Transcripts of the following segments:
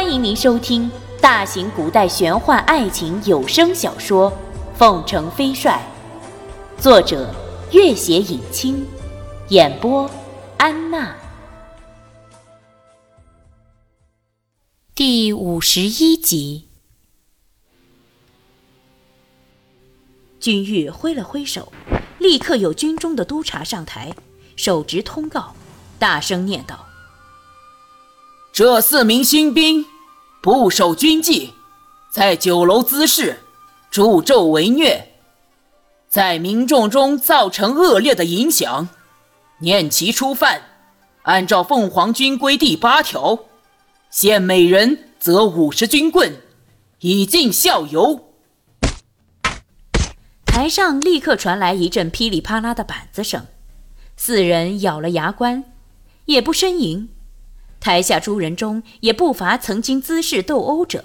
欢迎您收听大型古代玄幻爱情有声小说《凤城飞帅》，作者：月写影清，演播：安娜。第五十一集，君玉挥了挥手，立刻有军中的督察上台，手执通告，大声念道。这四名新兵不守军纪，在酒楼滋事，助纣为虐，在民众中造成恶劣的影响，念其初犯。按照凤凰军规第八条，限每人则五十军棍，以儆效尤。台上立刻传来一阵噼里啪啦的板子声，四人咬了牙关，也不呻吟。台下诸人中也不乏曾经滋事斗殴者，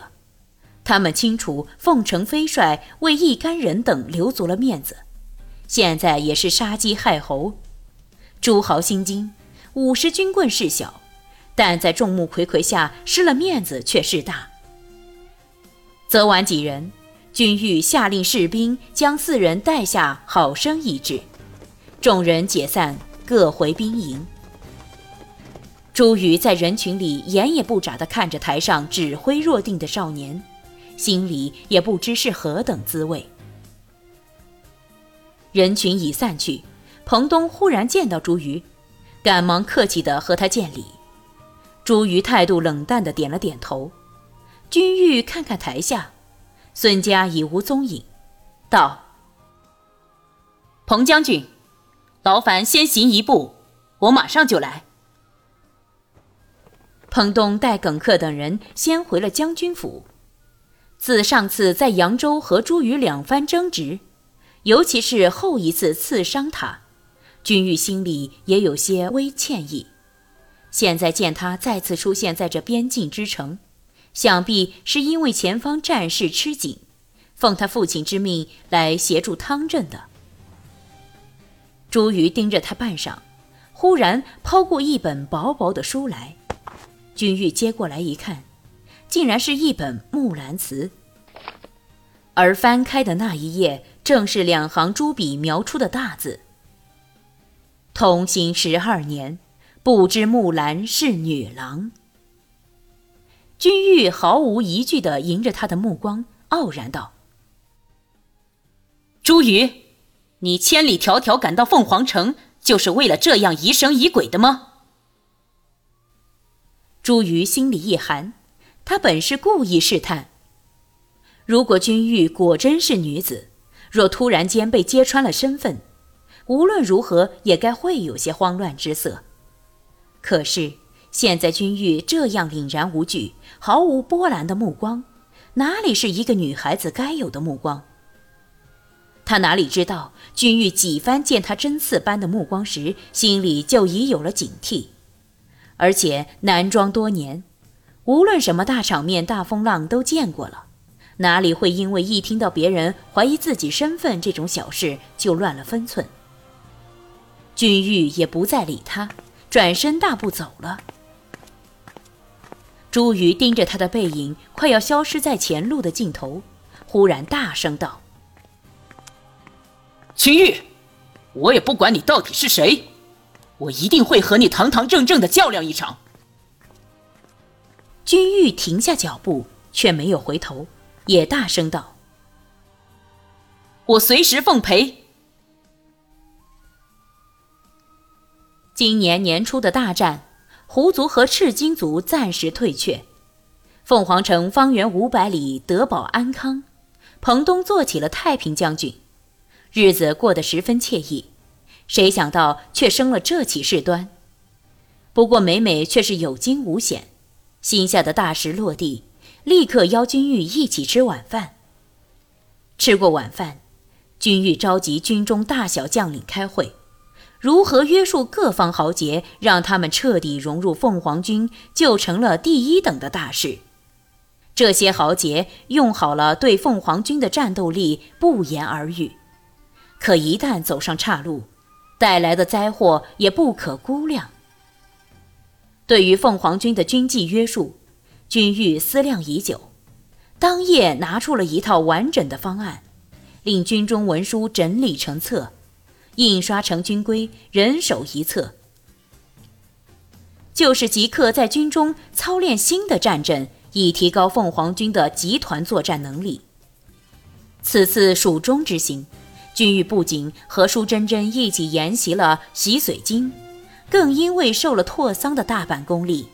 他们清楚凤城飞帅为一干人等留足了面子，现在也是杀鸡害猴。诸豪心惊，五十军棍事小，但在众目睽睽下失了面子却事大。择完几人，君玉下令士兵将四人带下，好生医治。众人解散，各回兵营。朱宇在人群里眼也不眨地看着台上指挥若定的少年，心里也不知是何等滋味。人群已散去，彭东忽然见到朱瑜，赶忙客气地和他见礼。朱瑜态度冷淡地点了点头。君玉看看台下，孙家已无踪影，道：“彭将军，劳烦先行一步，我马上就来。”彭东带耿克等人先回了将军府。自上次在扬州和朱瑜两番争执，尤其是后一次刺伤他，君玉心里也有些微歉意。现在见他再次出现在这边境之城，想必是因为前方战事吃紧，奉他父亲之命来协助汤镇的。朱瑜盯着他半晌，忽然抛过一本薄薄的书来。君玉接过来一看，竟然是一本《木兰辞》，而翻开的那一页，正是两行朱笔描出的大字：“同行十二年，不知木兰是女郎。”君玉毫无疑惧地迎着他的目光，傲然道：“朱瑜，你千里迢迢赶到凤凰城，就是为了这样疑神疑鬼的吗？”朱瑜心里一寒，他本是故意试探。如果君玉果真是女子，若突然间被揭穿了身份，无论如何也该会有些慌乱之色。可是现在君玉这样凛然无惧、毫无波澜的目光，哪里是一个女孩子该有的目光？他哪里知道，君玉几番见他针刺般的目光时，心里就已有了警惕。而且男装多年，无论什么大场面、大风浪都见过了，哪里会因为一听到别人怀疑自己身份这种小事就乱了分寸？君玉也不再理他，转身大步走了。朱瑜盯着他的背影，快要消失在前路的尽头，忽然大声道：“秦玉，我也不管你到底是谁。”我一定会和你堂堂正正的较量一场。君玉停下脚步，却没有回头，也大声道：“我随时奉陪。”今年年初的大战，狐族和赤金族暂时退却，凤凰城方圆五百里得保安康，彭东做起了太平将军，日子过得十分惬意。谁想到却生了这起事端。不过美美却是有惊无险，心下的大石落地，立刻邀君玉一起吃晚饭。吃过晚饭，君玉召集军中大小将领开会，如何约束各方豪杰，让他们彻底融入凤凰军，就成了第一等的大事。这些豪杰用好了对凤凰军的战斗力，不言而喻。可一旦走上岔路，带来的灾祸也不可估量。对于凤凰军的军纪约束，君玉思量已久，当夜拿出了一套完整的方案，令军中文书整理成册，印刷成军规，人手一册，就是即刻在军中操练新的战阵，以提高凤凰军的集团作战能力。此次蜀中之行，君玉不仅和舒珍珍一起研习了洗髓经，更因为受了拓桑的大阪功力，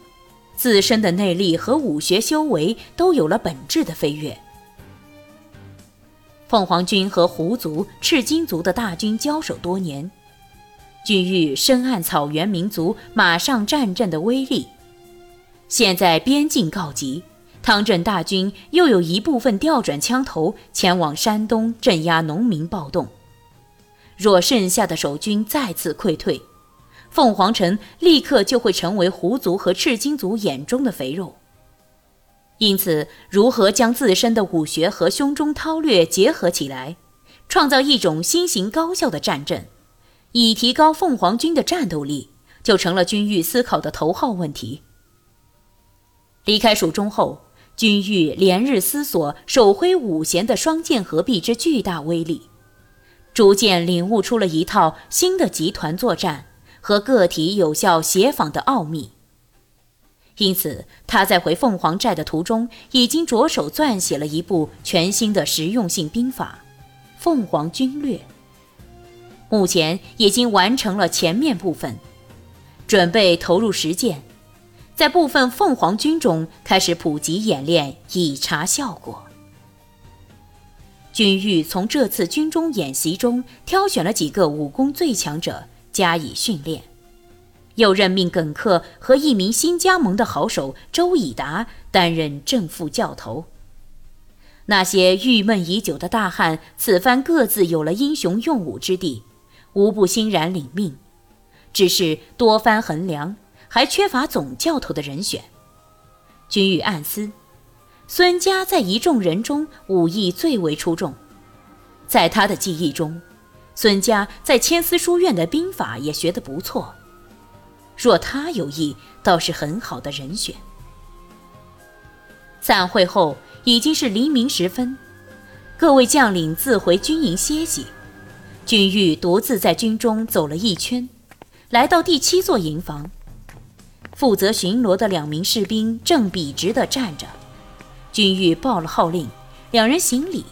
自身的内力和武学修为都有了本质的飞跃。凤凰军和胡族、赤金族的大军交手多年，君玉深谙草原民族马上战阵的威力，现在边境告急。汤镇大军又有一部分调转枪头前往山东镇压农民暴动，若剩下的守军再次溃退，凤凰城立刻就会成为胡族和赤金族眼中的肥肉。因此，如何将自身的武学和胸中韬略结合起来，创造一种新型高效的战阵，以提高凤凰军的战斗力，就成了军域思考的头号问题。离开蜀中后。君玉连日思索手挥五弦的双剑合璧之巨大威力，逐渐领悟出了一套新的集团作战和个体有效协防的奥秘。因此，他在回凤凰寨的途中，已经着手撰写了一部全新的实用性兵法《凤凰军略》。目前已经完成了前面部分，准备投入实践。在部分凤凰军中开始普及演练，以查效果。军玉从这次军中演习中挑选了几个武功最强者加以训练，又任命耿克和一名新加盟的好手周以达担任正副教头。那些郁闷已久的大汉此番各自有了英雄用武之地，无不欣然领命。只是多番衡量。还缺乏总教头的人选。君玉暗思，孙家在一众人中武艺最为出众，在他的记忆中，孙家在千丝书院的兵法也学得不错。若他有意，倒是很好的人选。散会后已经是黎明时分，各位将领自回军营歇息，君玉独自在军中走了一圈，来到第七座营房。负责巡逻的两名士兵正笔直地站着，君玉报了号令，两人行礼。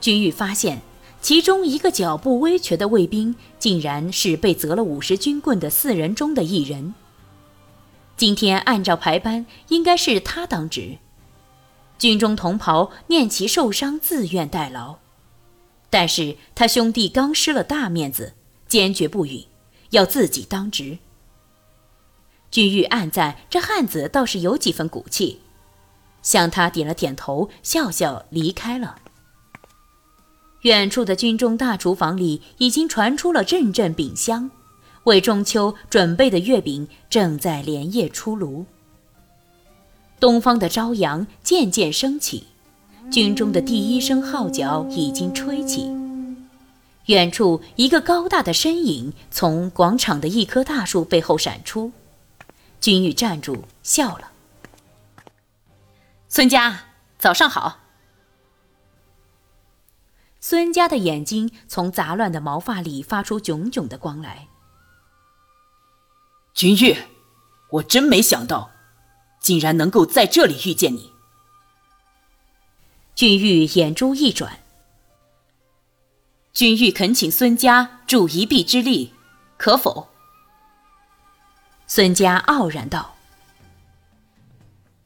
君玉发现其中一个脚步微瘸的卫兵，竟然是被责了五十军棍的四人中的一人。今天按照排班，应该是他当值。军中同袍念其受伤，自愿代劳，但是他兄弟刚失了大面子，坚决不允，要自己当值。君玉暗赞这汉子倒是有几分骨气，向他点了点头，笑笑离开了。远处的军中大厨房里已经传出了阵阵饼香，为中秋准备的月饼正在连夜出炉。东方的朝阳渐渐升起，军中的第一声号角已经吹起。远处一个高大的身影从广场的一棵大树背后闪出。君玉站住，笑了。孙家，早上好。孙家的眼睛从杂乱的毛发里发出炯炯的光来。君玉，我真没想到，竟然能够在这里遇见你。君玉眼珠一转，君玉恳请孙家助一臂之力，可否？孙家傲然道：“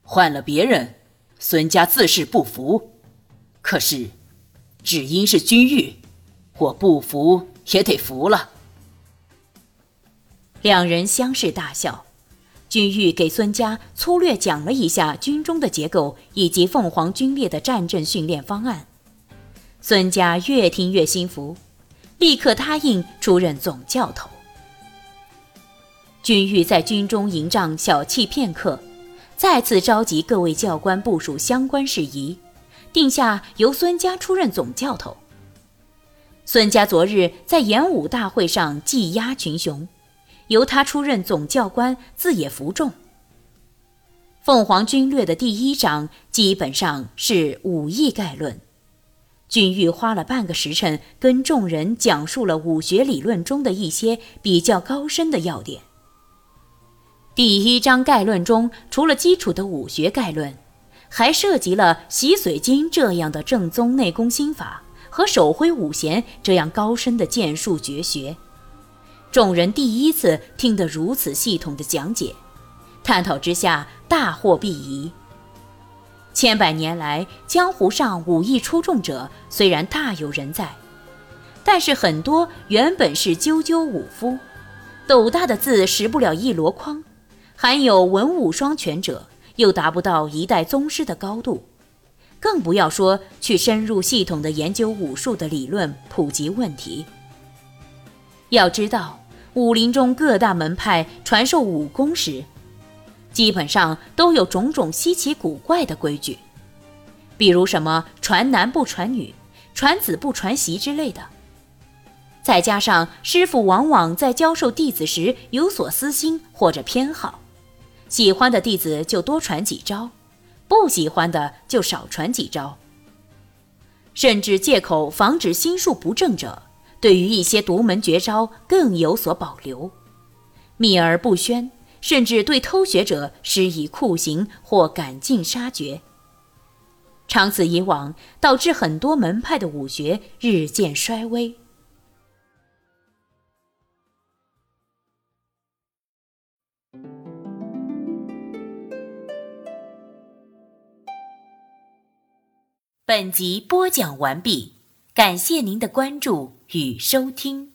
换了别人，孙家自是不服。可是，只因是君玉，我不服也得服了。”两人相视大笑。君玉给孙家粗略讲了一下军中的结构以及凤凰军列的战阵训练方案。孙家越听越心服，立刻答应出任总教头。君玉在军中营帐小憩片刻，再次召集各位教官部署相关事宜，定下由孙家出任总教头。孙家昨日在演武大会上技压群雄，由他出任总教官，自也服众。凤凰军略的第一章基本上是武艺概论。君玉花了半个时辰，跟众人讲述了武学理论中的一些比较高深的要点。第一章概论中，除了基础的武学概论，还涉及了洗髓经这样的正宗内功心法和手挥五弦这样高深的剑术绝学。众人第一次听得如此系统的讲解。探讨之下，大获裨益。千百年来，江湖上武艺出众者虽然大有人在，但是很多原本是赳赳武夫，斗大的字识不了一箩筐，含有文武双全者，又达不到一代宗师的高度，更不要说去深入系统的研究武术的理论普及问题。要知道，武林中各大门派传授武功时，基本上都有种种稀奇古怪的规矩，比如什么传男不传女、传子不传媳之类的。再加上师傅往往在教授弟子时有所私心或者偏好，喜欢的弟子就多传几招，不喜欢的就少传几招。甚至借口防止心术不正者，对于一些独门绝招更有所保留，秘而不宣。甚至对偷学者施以酷刑或赶尽杀绝。长此以往，导致很多门派的武学日渐衰微。本集播讲完毕，感谢您的关注与收听。